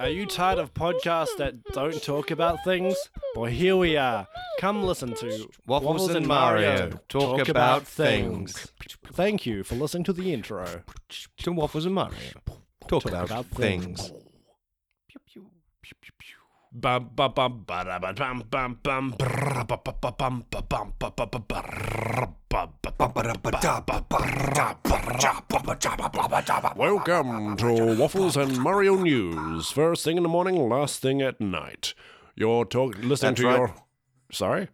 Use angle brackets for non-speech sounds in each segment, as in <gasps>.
Are you tired of podcasts that don't talk about things? Well, here we are. Come listen to Waffles and Mario talk about things. Thank you for listening to the intro. To Waffles and Mario. Talk, about, about things. things. Welcome to Waffles and Mario News. First thing in the morning, last thing at night. You're talk- listening That's to right. your. Sorry?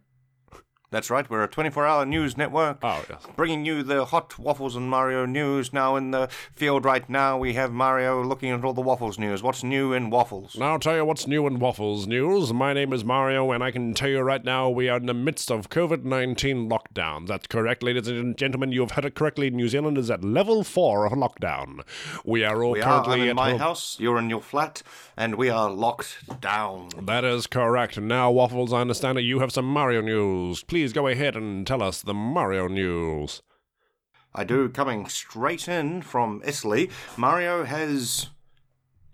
That's right, we're a 24 hour news network. Oh, yes. Bringing you the hot Waffles and Mario news. Now in the field right now, we have Mario looking at all the Waffles news. What's new in Waffles? Now I'll tell you what's new in Waffles News. My name is Mario, and I can tell you right now we are in the midst of COVID 19 lockdown. That's correct, ladies and gentlemen. You have heard it correctly. New Zealand is at level four of lockdown. We are all We are. currently I'm in my home. house, you're in your flat, and we are locked down. That is correct. Now, Waffles, I understand that you have some Mario news. Please go ahead and tell us the Mario news. I do. Coming straight in from Italy, Mario has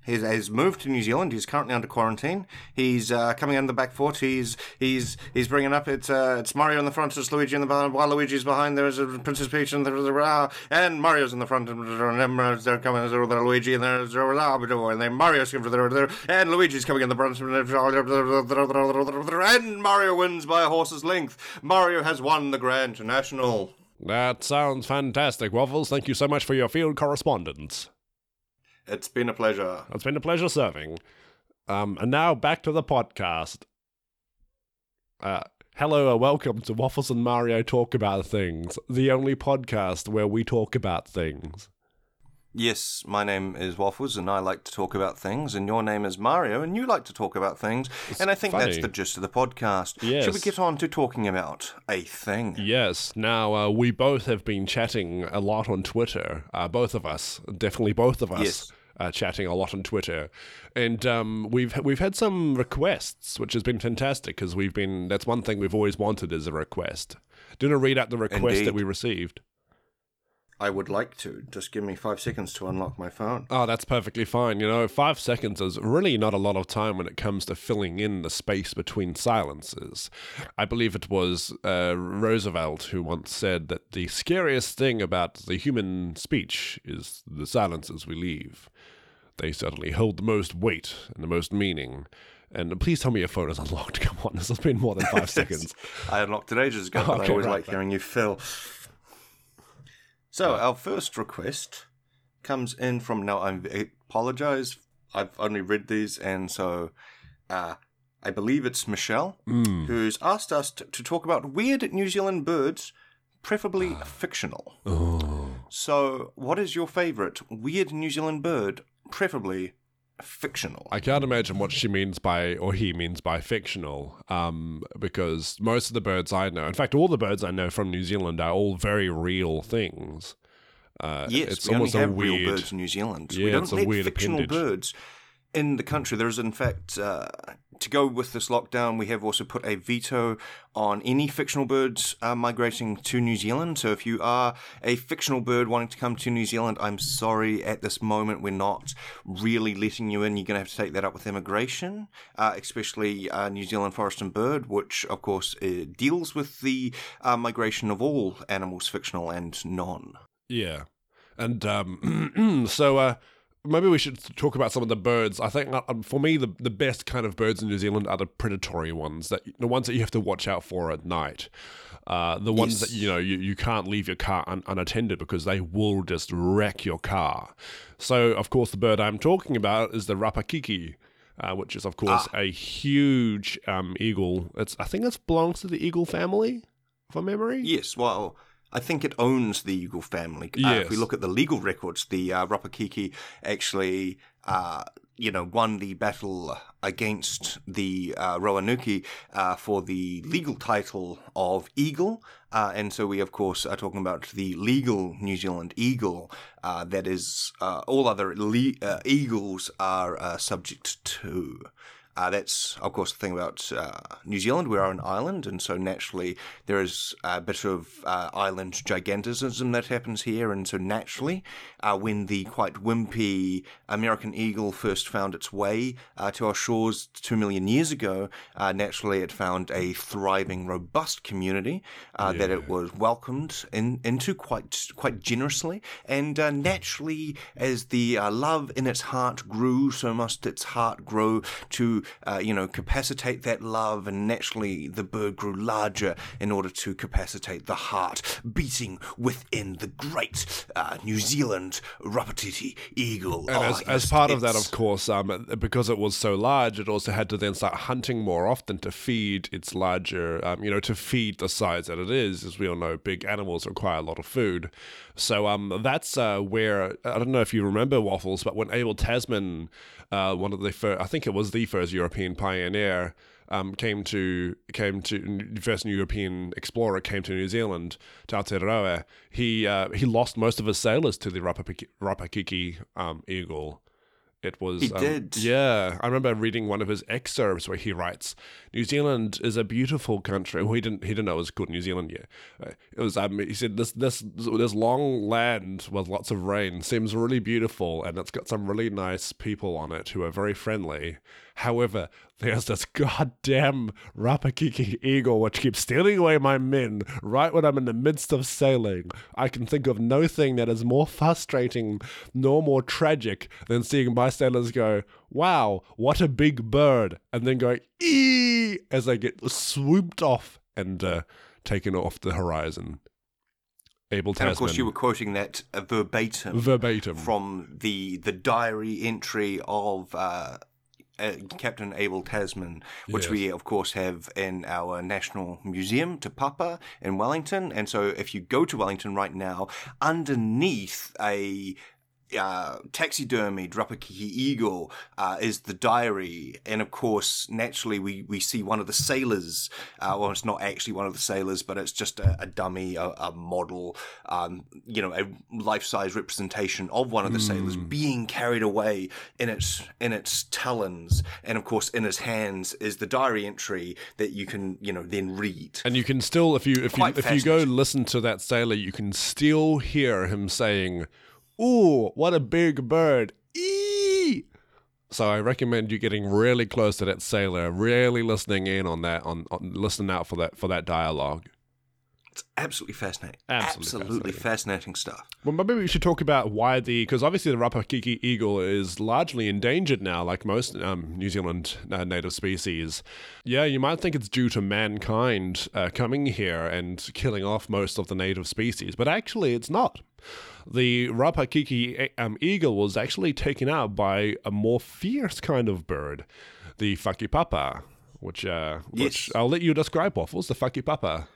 has, has moved to New Zealand. He's currently under quarantine. He's uh, coming under the back foot. He's he's he's bringing up it's uh, it's Mario in the front, it's Luigi in the behind. While Luigi's behind, there's a Princess Peach and there's a and Mario's in the front, and they're coming. There's Luigi and there's a and then Mario's coming there, there, and Luigi's coming in the front, and Mario wins by a horse's length. Mario has won the Grand National. That sounds fantastic, Waffles. Thank you so much for your field correspondence. It's been a pleasure. It's been a pleasure serving. Um, and now back to the podcast. Uh, hello and welcome to Waffles and Mario Talk About Things, the only podcast where we talk about things. Yes, my name is Waffles, and I like to talk about things. And your name is Mario, and you like to talk about things. and I think that's the gist of the podcast. Yes. Should we get on to talking about a thing? Yes, now uh, we both have been chatting a lot on Twitter. Uh, both of us, definitely both of us, Yes. Uh, chatting a lot on Twitter, and um, we've we've had some requests, which has been fantastic because we've been. That's one thing we've always wanted is a request. Do you want to read out the request that we received? I would like to. Just give me five seconds to unlock my phone. Oh, that's perfectly fine. You know, five seconds is really not a lot of time when it comes to filling in the space between silences. I believe it was uh, Roosevelt who once said that the scariest thing about the human speech is the silences we leave. They certainly hold the most weight and the most meaning. And please tell me your phone is <laughs> unlocked. Come on, this has been more than five <laughs> seconds. I unlocked it ages ago, but I always right, like right. hearing you fill. So, our first request comes in from now. I apologize. I've only read these, and so uh, I believe it's Michelle Hmm. who's asked us to, to talk about weird New Zealand birds, preferably fictional. Oh. So, what is your favourite weird New Zealand bird, preferably fictional? I can't imagine what she means by, or he means by fictional, um, because most of the birds I know, in fact, all the birds I know from New Zealand are all very real things. Uh, Yes, it's we only almost a have weird. real birds in New Zealand. Yeah, we don't it's a let weird fictional appendage. birds in the country. There is, in fact, uh, to go with this lockdown, we have also put a veto on any fictional birds uh, migrating to New Zealand. So if you are a fictional bird wanting to come to New Zealand, I'm sorry, at this moment, we're not really letting you in. You're going to have to take that up with immigration, uh, especially uh, New Zealand Forest and Bird, which, of course, uh, deals with the uh, migration of all animals, fictional and non. Yeah, and um, <clears throat> so uh, maybe we should talk about some of the birds. I think uh, for me, the the best kind of birds in New Zealand are the predatory ones, that the ones that you have to watch out for at night. Uh, the ones that you know you, you can't leave your car un- unattended because they will just wreck your car. So of course the bird I'm talking about is the rapakiki, uh, which is of course a huge um, eagle. It's I think it belongs to the eagle family, from memory. Yes, well, I think it owns the Eagle family. Uh, if we look at the legal records, the uh, Rapakiki actually, uh, you know, won the battle against the uh, Roanuki uh, for the legal title of Eagle. Uh, and so we, of course, are talking about the legal New Zealand eagle. Uh, that is, uh, all other le- uh, eagles are uh, subject to. Uh, that's, of course, the thing about uh, New Zealand. We're an island, and so naturally there is a bit of uh, island gigantism that happens here. And so naturally, uh, when the quite wimpy American eagle first found its way uh, to our shores two million years ago, uh, naturally it found a thriving, robust community that it was welcomed in, into quite quite generously. And naturally, as the love in its heart grew, so must its heart grow to, uh, you know, capacitate that love. And naturally, the bird grew larger in order to capacitate the heart beating within the great uh, New Zealand Rupatiti eagle. And Oh, as, as part of that, of course, um, because it was so large, it also had to then start hunting more often to feed its larger, um, you know, to feed the size that it is. As we all know, big animals require a lot of food. So um, that's uh, where I don't know if you remember waffles, but when Abel Tasman, uh, one of the first, I think it was the first European pioneer. Um, came to came to first European explorer came to New Zealand to Aotearoa. He uh, he lost most of his sailors to the Rapakiki, Rapakiki um, eagle. It was He um, did. Yeah, I remember reading one of his excerpts where he writes, "New Zealand is a beautiful country." Well, he didn't he didn't know it was called New Zealand yet. Uh, It was um, he said this this this long land with lots of rain seems really beautiful, and it's got some really nice people on it who are very friendly. However, there's this goddamn Rapakiki eagle which keeps stealing away my men right when I'm in the midst of sailing. I can think of no thing that is more frustrating nor more tragic than seeing bystanders go, wow, what a big bird, and then go, ee, as they get swooped off and uh, taken off the horizon. Abel Tasman. And of course, you were quoting that uh, verbatim verbatim. from the the diary entry of uh, uh, Captain Abel Tasman, which Yes. we of course have in our National Museum Te Papa in Wellington. And so, if you go to Wellington right now, underneath a uh, taxidermied Rapakiki eagle uh, is the diary, and of course, naturally, we, we see one of the sailors. Uh, well, it's not actually one of the sailors, but it's just a, a dummy, a, a model, um, you know, a life size representation of one of the sailors being carried away in its in its talons, and of course, in his hands is the diary entry that you can you know then read. And you can still, if you if you if you go listen to that sailor, you can still hear him saying, "Ooh, what a big bird!" Eee! So I recommend you getting really close to that sailor, really listening in on that, on, on listening out for that for that dialogue. It's absolutely fascinating. Absolutely fascinating stuff. Well, maybe we should talk about why the because obviously the Rapakiki eagle is largely endangered now, like most um, New Zealand uh, native species. Yeah, you might think it's due to mankind uh, coming here and killing off most of the native species, but actually it's not. The Rapakiki um, eagle was actually taken out by a more fierce kind of bird, the Whakipapa, which uh, which I'll let you describe. Waffles, the Whakipapa.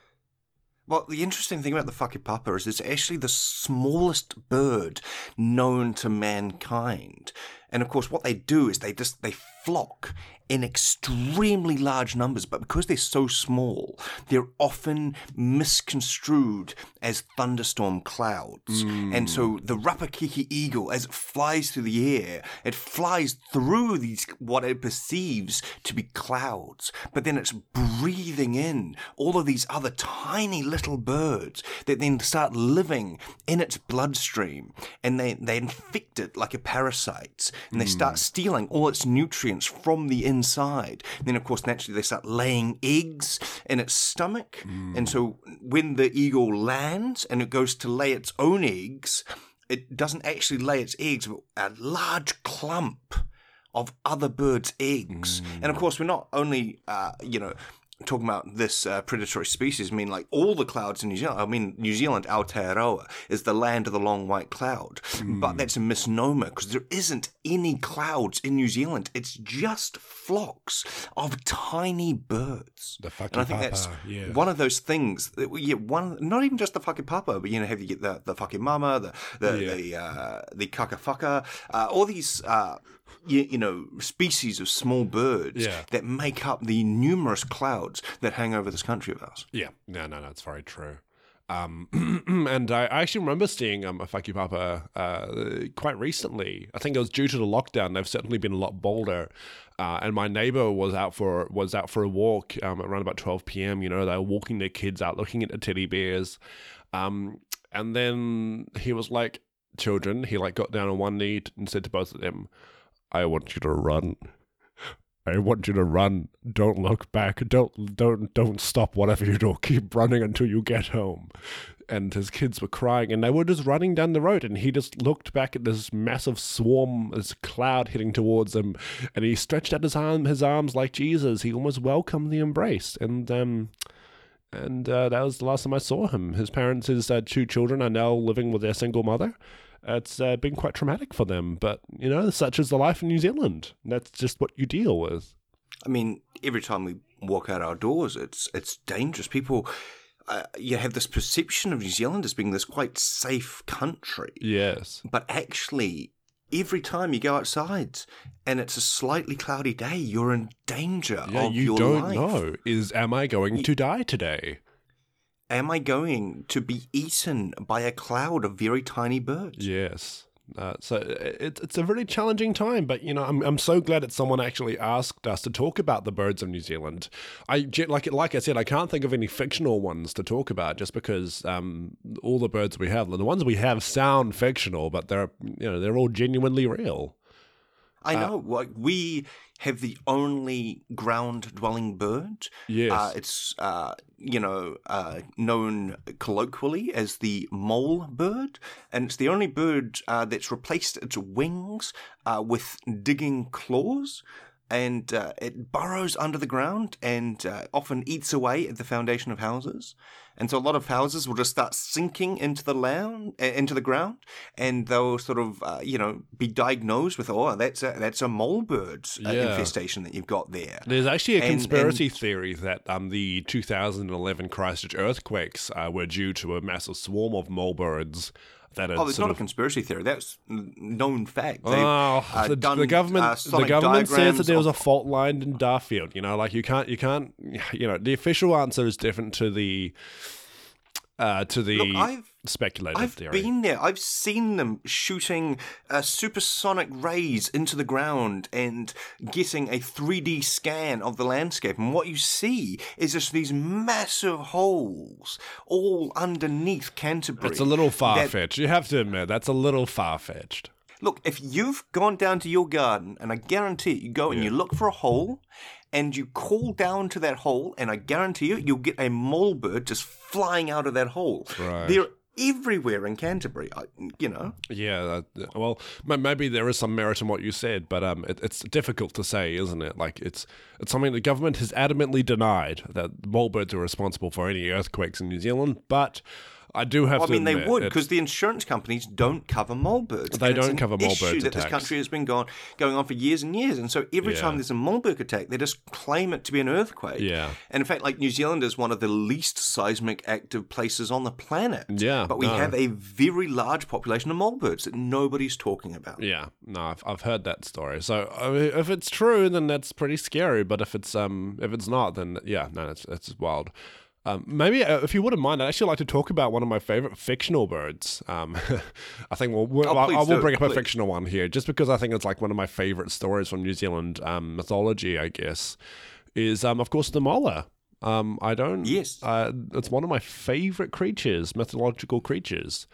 Well, the interesting thing about the whakipapa is it's actually the smallest bird known to mankind. And of course, what they do is they just they flock in extremely large numbers, but because they're so small, they're often misconstrued as thunderstorm clouds. And so hmm. the Rapakiki eagle, as it flies through the air, it flies through these what it perceives to be clouds, but then it's breathing in all of these other tiny little birds that then start living in its bloodstream and they, they infect it like a parasite and they start hmm. stealing all its nutrients from the inside. Then, of course, naturally they start laying eggs in its stomach. And so when the eagle lands and it goes to lay its own eggs, it doesn't actually lay its eggs, but a large clump of other birds' eggs. And of course, we're not only, uh, you know, talking about this uh, predatory species. I mean, like all the clouds in New Zealand. I mean, New Zealand, Aotearoa, is the land of the long white cloud. But that's a misnomer because there isn't any clouds in New Zealand. It's just flocks of tiny birds. The and I think that's yeah. one of those things. That, yeah, one not even just the fucking papa, but you know, have you get the the fucking mama, the the Yeah. the uh, the kakawhaka, uh, all these. You, you know, species of small birds Yeah. that make up the numerous clouds that hang over this country of ours. Yeah, no, no, no, it's very true. Um, <clears throat> and I, I actually remember seeing um, a Fuck You Papa uh, quite recently. I think it was due to the lockdown. They've certainly been a lot bolder. Uh, and my neighbor was out for was out for a walk um, around about 12 p.m. You know, they were walking their kids out, looking at the teddy bears. Um, and then he was like, "Children," he like got down on one knee and said to both of them, "I want you to run." I want you to run. Don't look back. Don't don't don't stop whatever you do. Keep running until you get home. And his kids were crying and they were just running down the road and he just looked back at this massive swarm, this cloud heading towards him, and he stretched out his arm his arms like Jesus. He almost welcomed the embrace. And um and uh, that was the last time I saw him. His parents, his uh, two children, are now living with their single mother. It's uh, been quite traumatic for them, but you know, such is the life in New Zealand. That's just what you deal with. I mean, every time we walk out our doors, it's it's dangerous. People, uh, you have this perception of New Zealand as being this quite safe country, Yes. but actually, every time you go outside and it's a slightly cloudy day, you're in danger Yeah, of you your don't know. Is am I going to die today? Am I going to be eaten by a cloud of very tiny birds? Yes. Uh, so it, it's a really challenging time, but you know I'm I'm so glad that someone actually asked us to talk about the birds of New Zealand. I like like I said, I can't think of any fictional ones to talk about just because um, all the birds we have, the ones we have sound fictional, but they're you know they're all genuinely real. I know. like we have the only ground-dwelling bird. Yes. Uh, it's uh, you know uh, known colloquially as the mole bird, and it's the only bird uh, that's replaced its wings uh, with digging claws. And uh, it burrows under the ground and uh, often eats away at the foundation of houses. And so a lot of houses will just start sinking into the land, uh, into the ground, and they'll sort of, uh, you know, be diagnosed with, oh, that's a that's a mole bird uh, Yeah. infestation that you've got there. There's actually a And- conspiracy theory that um, the 2011 Christchurch earthquakes uh, were due to a massive swarm of mole birds that Oh, it's not of a conspiracy theory. That's known fact. They've, Oh, uh, the, done, the government uh, the government says that there was a fault line in Darfield. You know, like you can't you can't <laughs> you know the official answer is different to the uh, to the Look, I've speculative I've theory. been there. I've seen them shooting uh, supersonic rays into the ground and getting a 3D scan of the landscape. And what you see is just these massive holes all underneath Canterbury. it's a little far fetched. You have to admit that's a little far fetched. Look, if you've gone down to your garden, and I guarantee it, you go and you look for a hole, and you call down to that hole, and I guarantee you, you'll get a mole bird just flying out of that hole. Right. They're everywhere in Canterbury. You know. Yeah, well, maybe there is some merit in what you said, but um, it, it's difficult to say, isn't it? Like it's it's something the government has adamantly denied that mole birds are responsible for any earthquakes in New Zealand. But I do have Well, I mean, they admit, would because the insurance companies don't cover birds. They don't cover mole issue birds that this country has been going going on for years and years, and so every Yeah. time there's a bird attack, they just claim it to be an earthquake. Yeah. And in fact, like New Zealand is one of the least seismic active places on the planet. Yeah, But we no. have a very large population of mole birds that nobody's talking about. Yeah, no, I've, I've heard that story. So I mean, if it's true, then that's pretty scary. But if it's um if it's not, then yeah, no, it's it's wild. Um, maybe uh, if you wouldn't mind, I'd actually like to talk about one of my favorite fictional birds. Um, <laughs> I think we'll, we'll Oh, I, I will bring up a fictional one here, just because I think it's like one of my favorite stories from New Zealand um, mythology. I guess is um of course the moa. Um, I don't. Yes. Uh, it's one of my favorite creatures, mythological creatures.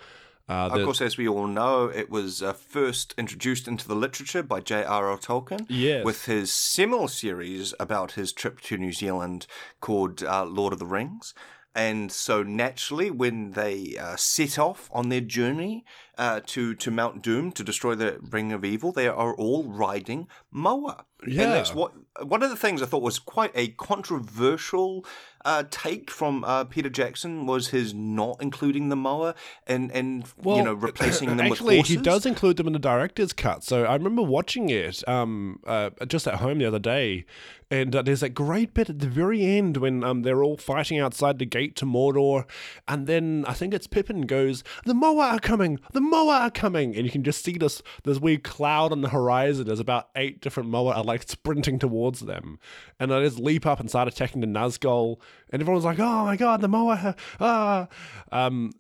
Uh, Of course, as we all know, it was uh, first introduced into the literature by J.R.R. Tolkien Yes. with his seminal series about his trip to New Zealand called uh, Lord of the Rings. And so naturally, when they uh, set off on their journey uh, to, to Mount Doom to destroy the Ring of Evil, they are all riding Moa. Yeah. And that's what one of the things I thought was quite a controversial uh, take from uh, Peter Jackson was his not including the moa and and you know replacing them actually, with horses. he does include them in the director's cut. So I remember watching it um, uh, just at home the other day, and uh, there's that great bit at the very end when um, they're all fighting outside the gate to Mordor, and then I think it's Pippin goes, "The Moa are coming! The moa are coming, and you can just see this this weird cloud on the horizon. There's about eight different moa are like sprinting towards them, and I just leap up and start attacking the Nazgul, and everyone's like, "Oh my god, the moa!" Ah, um,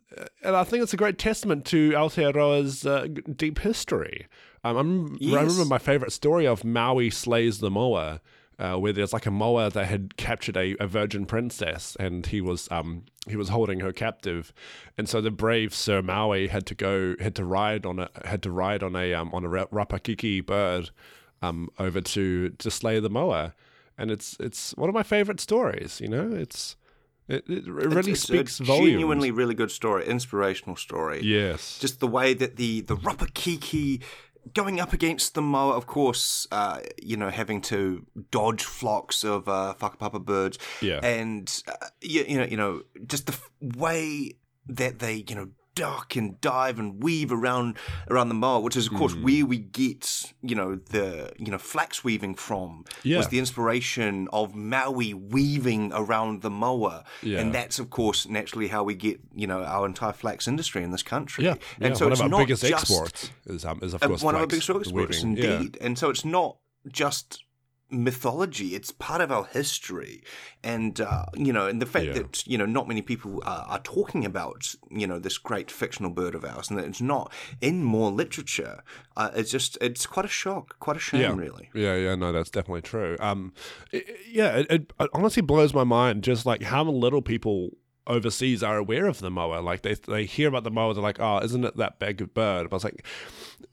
and I think it's a great testament to Aotearoa's uh, deep history. Um, I'm, Yes. I remember my favorite story of Maui slays the moa uh, where there's like a moa that had captured a, a virgin princess and he was um he was holding her captive and so the brave sir maui had to go had to ride on a had to ride on a um on a ra- rapakiki bird um over to to slay the moa. And it's it's one of my favorite stories you know? It's it, it really It's speaks a volumes. genuinely really good story, inspirational story. yes. Just the way that the the Rapakiki going up against the moa, of course, uh, you know, having to dodge flocks of uh, whakapapa birds, Yeah. and uh, you, you know, you know, just the f- way that they, you know, duck and dive and weave around around the moa, which is of course Hmm. where we get, you know, the you know flax weaving from. Yeah. Was the inspiration of Maui weaving around the moa, Yeah. and that's of course naturally how we get, you know, our entire flax industry in this country. yeah, and yeah. so one it's of our not biggest just, exports is um is of uh, course one of our biggest exports, weaving. Indeed. And so it's not just mythology; it's part of our history, and uh, you know, and the fact Yeah. that you know not many people are, are talking about you know this great fictional bird of ours, and that it's not in more literature. Uh, it's just it's quite a shock, quite a shame, yeah. really. Yeah, yeah, no, that's definitely true. Um, it, yeah, it, it honestly blows my mind just like how little people overseas are aware of the moa. Like they they hear about the moa, they're like, oh, isn't it that big of bird? But I was like,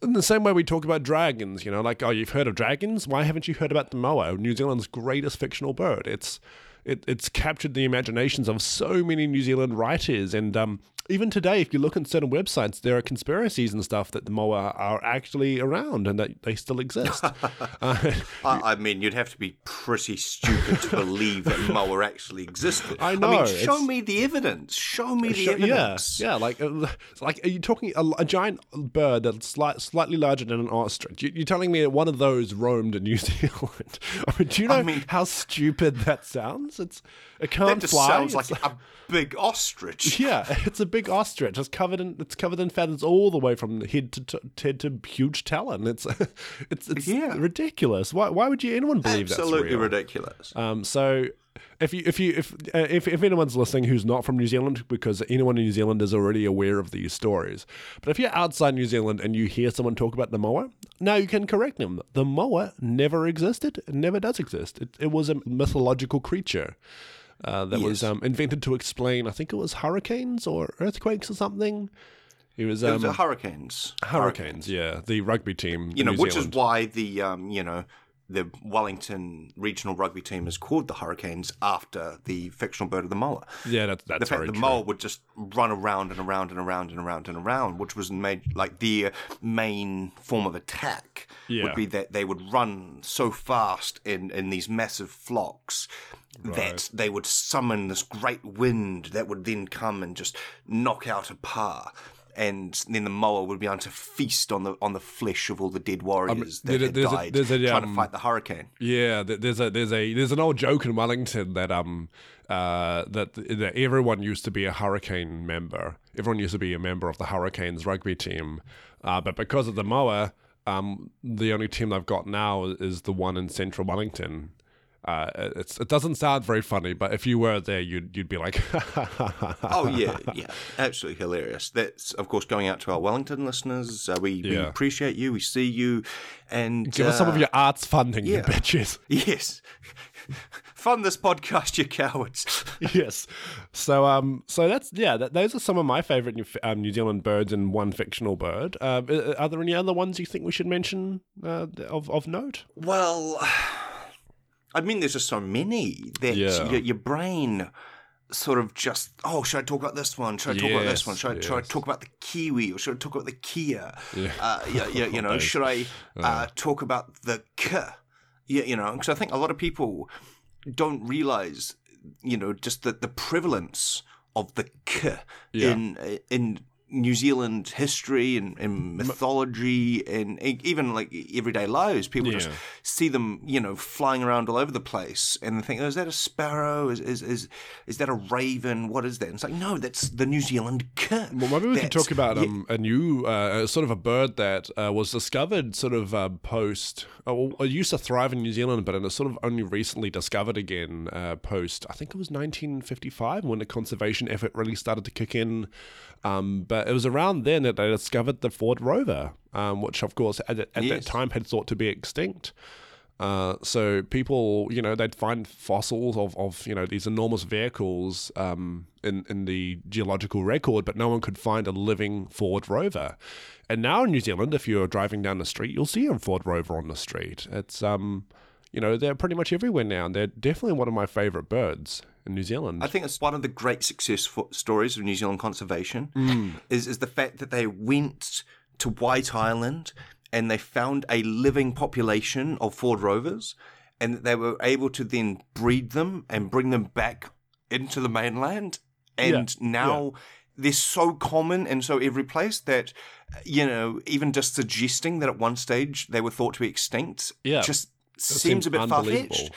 in the same way we talk about dragons, you know, like oh, you've heard of dragons? Why haven't you heard about the moa, New Zealand's greatest fictional bird? It's it, it's captured the imaginations of so many New Zealand writers and um. Even today, if you look on certain websites, there are conspiracies and stuff that the moa are actually around and that they still exist. uh, <laughs> I, I mean, you'd have to be pretty stupid to believe that Moa actually existed. I I know, mean, show me the evidence. Show me the yeah, evidence. yeah. Like, uh, like, are you talking a, a giant bird that's slight, slightly larger than an ostrich? You, you're telling me that one of those roamed in New <laughs> Zealand? I mean, do you know I mean- how stupid that sounds? It's it can't That just fly. sounds like It's- a big ostrich. <laughs> yeah, it's a big ostrich. It's covered in it's covered in feathers all the way from head to, to head to huge talon. It's <laughs> it's it's Yeah. ridiculous. Why why would you anyone believe Absolutely that's real? ridiculous. Um, so if you if you if, uh, if if anyone's listening who's not from New Zealand, because anyone in New Zealand is already aware of these stories, but if you're outside New Zealand and you hear someone talk about the moa, now you can correct them. The moa never existed, never does exist. It, it was a mythological creature. Uh, that was um, invented to explain, I think it was hurricanes or earthquakes or something. It was, It um, was hurricanes. hurricanes, yeah. The rugby team, You know, New which Zealand. is why the um, you know, the Wellington regional rugby team is called the Hurricanes after the fictional bird of the moa. yeah, that, The that's fact very the true. moa would just run around and around and around and around and around, which was made like their main form of attack Yeah. would be that they would run so fast in in these massive flocks that they would summon this great wind that would then come and just knock out a par. And then the moa would be able to feast on the on the flesh of all the dead warriors there- that had a- died there's a, trying um, to fight the hurricane. Yeah, there's a there's a there's an old joke in Wellington that um uh that that everyone used to be a hurricane member. Everyone used to be a member of the Hurricanes rugby team, uh, but because of the moa, um the only team they've got now is the one in Central Wellington. Uh, it's it doesn't sound very funny, but if you were there, you'd you'd be like, <laughs> Oh yeah, yeah, absolutely hilarious. That's of course going out to our Wellington listeners. Uh, we, we appreciate you. We see you, and give us some of uh, your arts funding, you bitches. <laughs> yes. Fund this podcast, you cowards. <laughs> yes. So um, so that's yeah. That, those are some of my favorite New, um, New Zealand birds and one fictional bird. Are, are there any other ones you think we should mention uh, of of note? well, I mean, there's just so many that Yeah. your, your brain sort of just oh should I talk about this one? Should I talk about this one? Should I, should I talk about the kiwi or should I talk about the kea? Yeah. uh, yeah, yeah, you <laughs> know should I uh, talk about the k? Yeah, you know because I think a lot of people don't realize you know just the, the prevalence of the k Yeah. in in New Zealand history and, and mythology and even like everyday lives people just see them, you know, flying around all over the place, and they think, oh, is that a sparrow? Is is is, is that a raven? What is that? And it's like, no, that's the New Zealand kit. Well, maybe we could That's- talk about yeah, um, a new, uh, sort of a bird that uh, was discovered sort of uh, post. Uh, well, it used to thrive in New Zealand, but it was sort of only recently discovered again uh, post. I think it was 1955 when the conservation effort really started to kick in. Um, but it was around then that they discovered the Ford Rover, um, which of course at, at that time had thought to be extinct. Uh, so people, you know, they'd find fossils of, of you know these enormous vehicles um, in in the geological record, but no one could find a living Ford Rover. And now in New Zealand, if you're driving down the street, you'll see a Ford Rover on the street. It's um, you know, they're pretty much everywhere now, and they're definitely one of my favorite birds in New Zealand. I think it's one of the great success stories of New Zealand conservation Mm. is is the fact that they went to White Island and they found a living population of Ford Rovers, and that they were able to then breed them and bring them back into the mainland. And now they're so common and so every place that you know even just suggesting that at one stage they were thought to be extinct Yeah. just It seems a bit far-fetched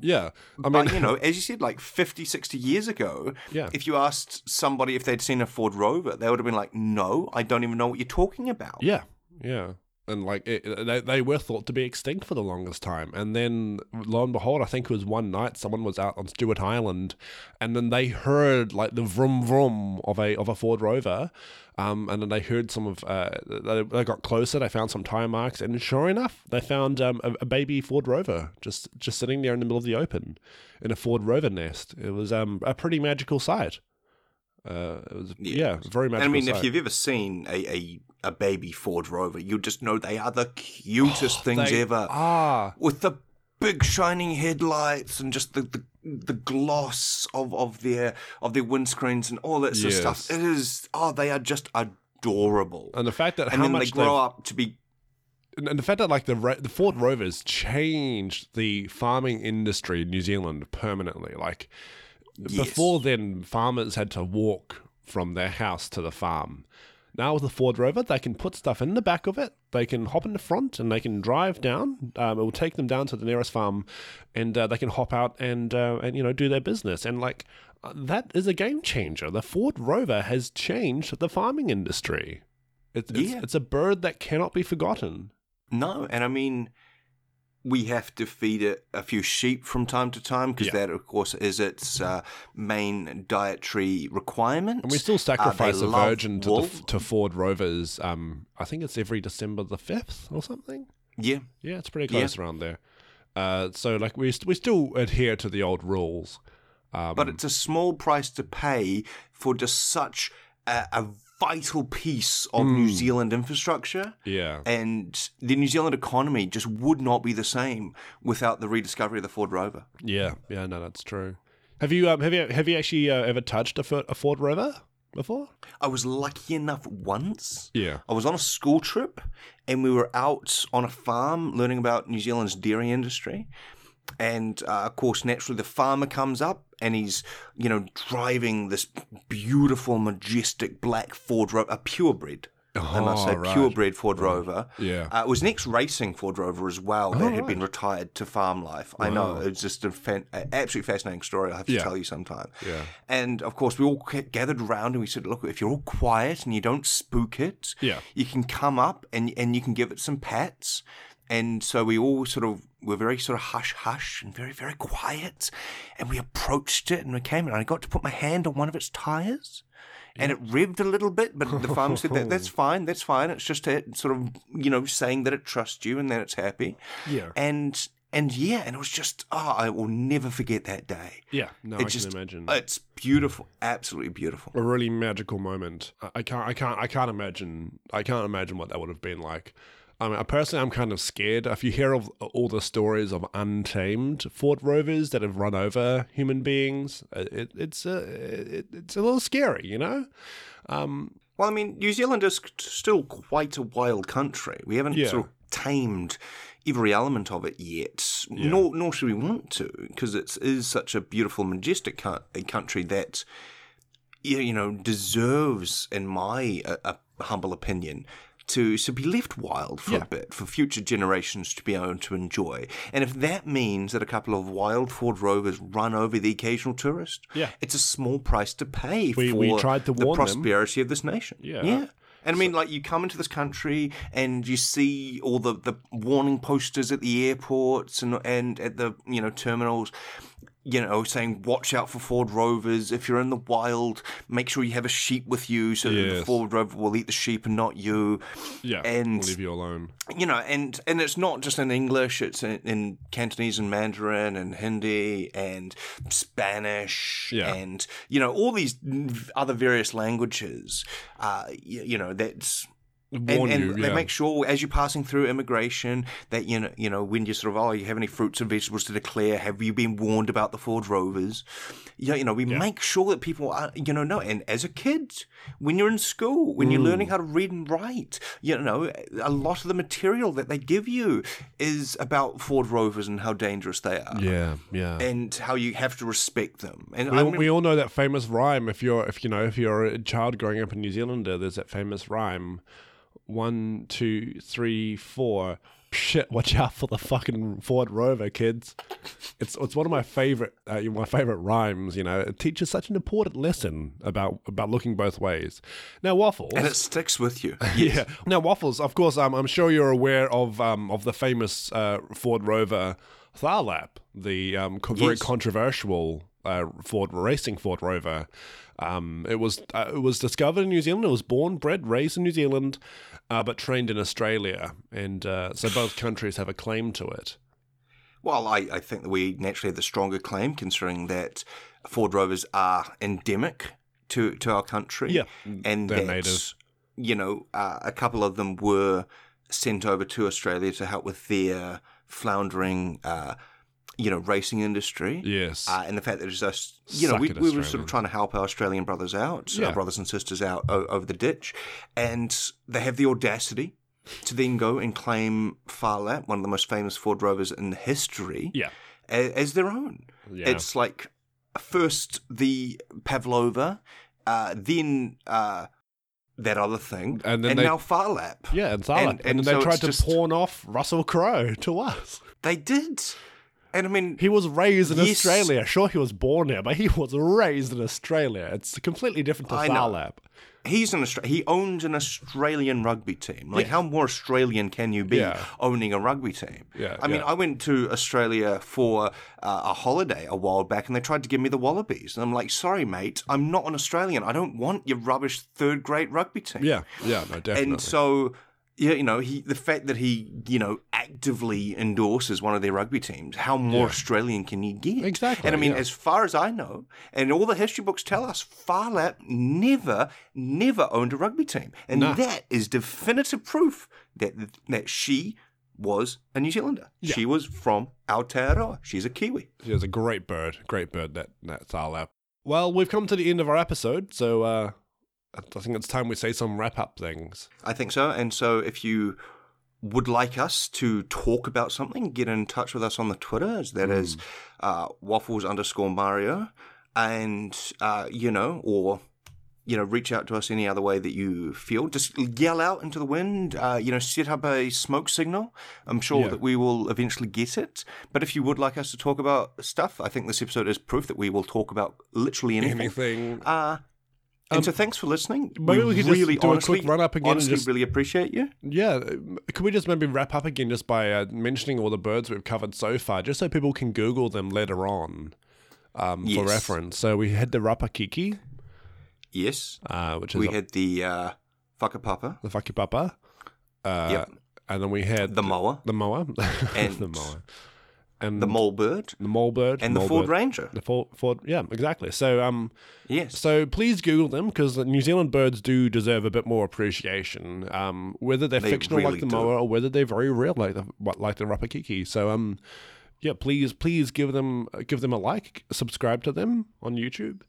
Yeah, I mean, but you know, <laughs> as you said, like 50, 60 years ago, Yeah. if you asked somebody if they'd seen a Ford Rover, they would have been like, "No, I don't even know what you're talking about." Yeah, yeah. And like it, they, they were thought to be extinct for the longest time, and then lo and behold, I think it was one night someone was out on Stewart Island, and then they heard like the vroom vroom of a of a Ford Rover, um, and then they heard some of uh, they, they got closer, they found some tire marks, and sure enough, they found um, a, a baby Ford Rover just just sitting there in the middle of the open, in a Ford Rover nest. It was um a pretty magical sight. Uh, it was yeah, very And. I mean, sight. if you've ever seen a, a, a baby Ford Rover, you just know they are the cutest <gasps> things Oh, They ever. are. With the big shining headlights and just the, the the gloss of, of their of their windscreens and all that sort of stuff. It is oh, they are just adorable. and the fact that and how then they much grow up to be and and the fact that like the the Ford Rovers changed the farming industry in New Zealand permanently. Like before then, farmers had to walk from their house to the farm. Now with the Ford Rover, they can put stuff in the back of it. They can hop in the front and they can drive down. Um, it will take them down to the nearest farm, and uh, they can hop out and uh, and you know do their business. And like uh, that is a game changer. The Ford Rover has changed the farming industry. It's it's, Yeah. it's a bird that cannot be forgotten. No, and I mean, we have to feed it a few sheep from time to time because Yeah. that, of course, is its uh, main dietary requirement. And we still sacrifice Uh, a virgin to, the, to Ford Rovers. Um, I think it's every December the fifth or something. yeah, Yeah, it's pretty close around there. Uh, so like we st- we still adhere to the old rules. Um, but it's a small price to pay for just such a, a vital piece of Hmm. New Zealand infrastructure. yeah, And the New Zealand economy just would not be the same without the rediscovery of the Ford Rover. yeah, yeah. No, that's true. Have you um, have you have you actually uh, ever touched a, a Ford Rover before? I was lucky enough once. Yeah. I was on a school trip and we were out on a farm learning about New Zealand's dairy industry. And uh, of course, naturally, the farmer comes up and he's, you know, driving this beautiful, majestic black Ford Rover, a purebred. I must Oh, say, right. purebred Ford Rover. Yeah. Uh, it was an ex-racing Ford Rover as well that Oh, had been retired to farm life. I know Wow. it was just a fan, a absolutely fascinating story. I have to Yeah. tell you sometime. Yeah. And of course, we all gathered around and we said, "Look, if you're all quiet and you don't spook it, Yeah. you can come up and and you can give it some pats." And so we all sort of were very sort of hush hush and very very quiet, and we approached it and we came and I got to put my hand on one of its tires. And it revved a little bit, but the farmer said that that's <laughs> fine, that's fine. It's just it sort of you know saying that it trusts you and that it's happy. Yeah. And and yeah, and it was just oh, I will never forget that day. Yeah. No, It I just- can imagine. It's beautiful, absolutely beautiful. a really magical moment. I- I can't, I can't, I can't imagine. I can't imagine what that would have been like. I mean, personally, I'm kind of scared. If you hear of all the stories of untamed Ford Rovers that have run over human beings, uh, it, it's a, it, it's a little scary, you know. Um, Well, I mean, New Zealand is still quite a wild country. We haven't Yeah. sort of tamed every element of it yet, nor nor should we want to, because it is such a beautiful, majestic country that you you know deserves, in my uh, uh, humble opinion, to to be left wild for Yeah. a bit for future generations to be able to enjoy. And if that means that a couple of wild Ford Rovers run over the occasional tourist, Yeah. it's a small price to pay We- for we tried to the warn them. prosperity of this nation. Yeah. yeah. And I mean, like, you come into this country and you see all the, the warning posters at the airports and and at the you know terminals, you know, saying watch out for Ford Rovers. If you're in the wild, make sure you have a sheep with you so that the Ford Rover will eat the sheep and not you. Yeah, And- we'll leave you alone. You know, and and it's not just in English; it's in, in Cantonese and Mandarin and Hindi and Spanish Yeah. and you know all these other various languages. Uh, you, you know that's and, and you, they yeah. make sure as you're passing through immigration that you know you know when you sort of oh you have any fruits and vegetables to declare have you been warned about the Ford Rovers yeah you know we make sure that people are you know know and as a kid when you're in school when you're Mm. learning how to read and write you know a lot of the material that they give you is about Ford Rovers and how dangerous they are yeah, yeah. and how you have to respect them and We I all, mean, we all know that famous rhyme. If you're, if you know, if you're a child growing up in New Zealand, there's that famous rhyme: one, two, three, four. Shit! Watch out for the fucking Ford Rover, kids. It's it's one of my favorite uh, my favorite rhymes. You know, it teaches such an important lesson about about looking both ways. Now, waffles. and it sticks with you <laughs> Yeah. Now, waffles. Of course, um, I'm sure you're aware of um, of the famous uh, Ford Rover Phar Lap, the um, co- very controversial uh, Ford racing Ford Rover. Um, it was uh, it was discovered in New Zealand. It was born, bred, raised in New Zealand, uh, but trained in Australia, and uh, so both countries have a claim to it. Well, I, I think that we naturally have the stronger claim, considering that Ford Rovers are endemic to, to our country. Yeah, and they're that, native. you know, uh, a couple of them were sent over to Australia to help with their floundering, uh, you know, racing industry. Yes. Uh, and the fact that it's just, you know, we, we were sort of trying to help our Australian brothers out, Yeah. our brothers and sisters out o- over the ditch. And they have the audacity to then go and claim Phar Lap, one of the most famous Ford Rovers in history, yeah. a- as their own. Yeah. It's like first the Pavlova, uh, then uh, that other thing, And then they- now Phar Lap. yeah, and Phar Lap. and- And, and they so tried to just- pawn off Russell Crowe to us. They did. And I mean, He was raised in Yes. Australia. Sure, he was born here, but he was raised in Australia. It's completely different to I. He's an Austra- he owns an Australian rugby team. Like, how more Australian can you be Yeah. owning a rugby team? Yeah, I mean. I went to Australia for uh, a holiday a while back, and they tried to give me the Wallabies, and I'm like, sorry, mate, I'm not an Australian. I don't want your rubbish third grade rugby team. Yeah, yeah, no, definitely. And so, yeah, you know, he the fact that he, you know, actively endorses one of their rugby teams, how more Australian can you get? Exactly, And I mean, yeah. as far as I know, and all the history books tell us, Phar Lap never, never owned a rugby team, and that is definitive proof that that she was a New Zealander. She was from Aotearoa. She's a Kiwi. She was a great bird, great bird, that, that Phar Lap. Well, we've come to the end of our episode, so uh, I think it's time we say some wrap up things. I think so. And so if you would like us to talk about something, get in touch with us on the Twitters. That is uh, waffles underscore Mario. And, uh, you know, or, you know, reach out to us any other way that you feel. Just yell out into the wind, uh, you know, set up a smoke signal. I'm sure Yeah. that we will eventually get it. But if you would like us to talk about stuff, I think this episode is proof that we will talk about literally anything. Anything? Uh, and so thanks for listening. maybe we could just really do a quick run-up again and just- really appreciate you. Yeah, could we just maybe wrap up again just by uh, mentioning all the birds we've covered so far, just so people can Google them later on um, for reference? So we had the Rapakiki, Yes. uh, which is We a- had the uh, whakapapa, the Whakipapa. Uh, Yep. And then we had the moa, the moa, <laughs> And the moa, and the mole bird, the mole bird, and the Ford bird, Ranger. the Ford, Ford, yeah, exactly. So um, Yes. So please Google them because the New Zealand birds do deserve a bit more appreciation. Um, whether they're They fictional really like the do. moa or whether they're very real like the like the rapakiki. So um, yeah, please please give them give them a like, subscribe to them on YouTube,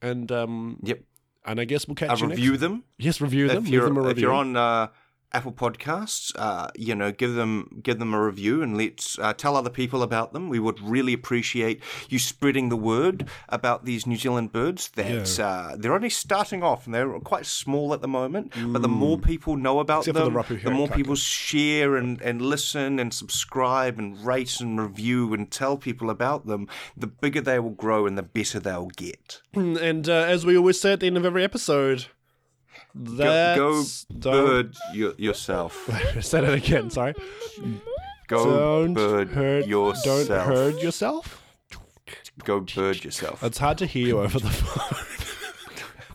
and um, Yep. and I guess we'll catch Uh, you review next. them. Yes, review them. If Leave you're them a review. if you're on uh, Apple Podcasts, uh, you know, give them give them a review and let's uh, tell other people about them. We would really appreciate you spreading the word about these New Zealand birds. That uh, they're only starting off and they're quite small at the moment. But the more people know about Except for the them, the more people share and, and listen and subscribe and rate and review and tell people about them, the bigger they will grow and the better they'll get. And uh, as we always say at the end of every episode, that's go bird y- yourself. <laughs> Say that again. Sorry. Go Don't bird hurt. yourself. Don't hurt yourself. Go bird yourself. It's hard to hear you over the phone.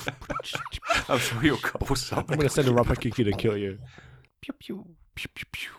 <laughs> I'm sure you'll call I'm gonna send a Rapakiki to kill you. Pew, pew, pew, pew, pew.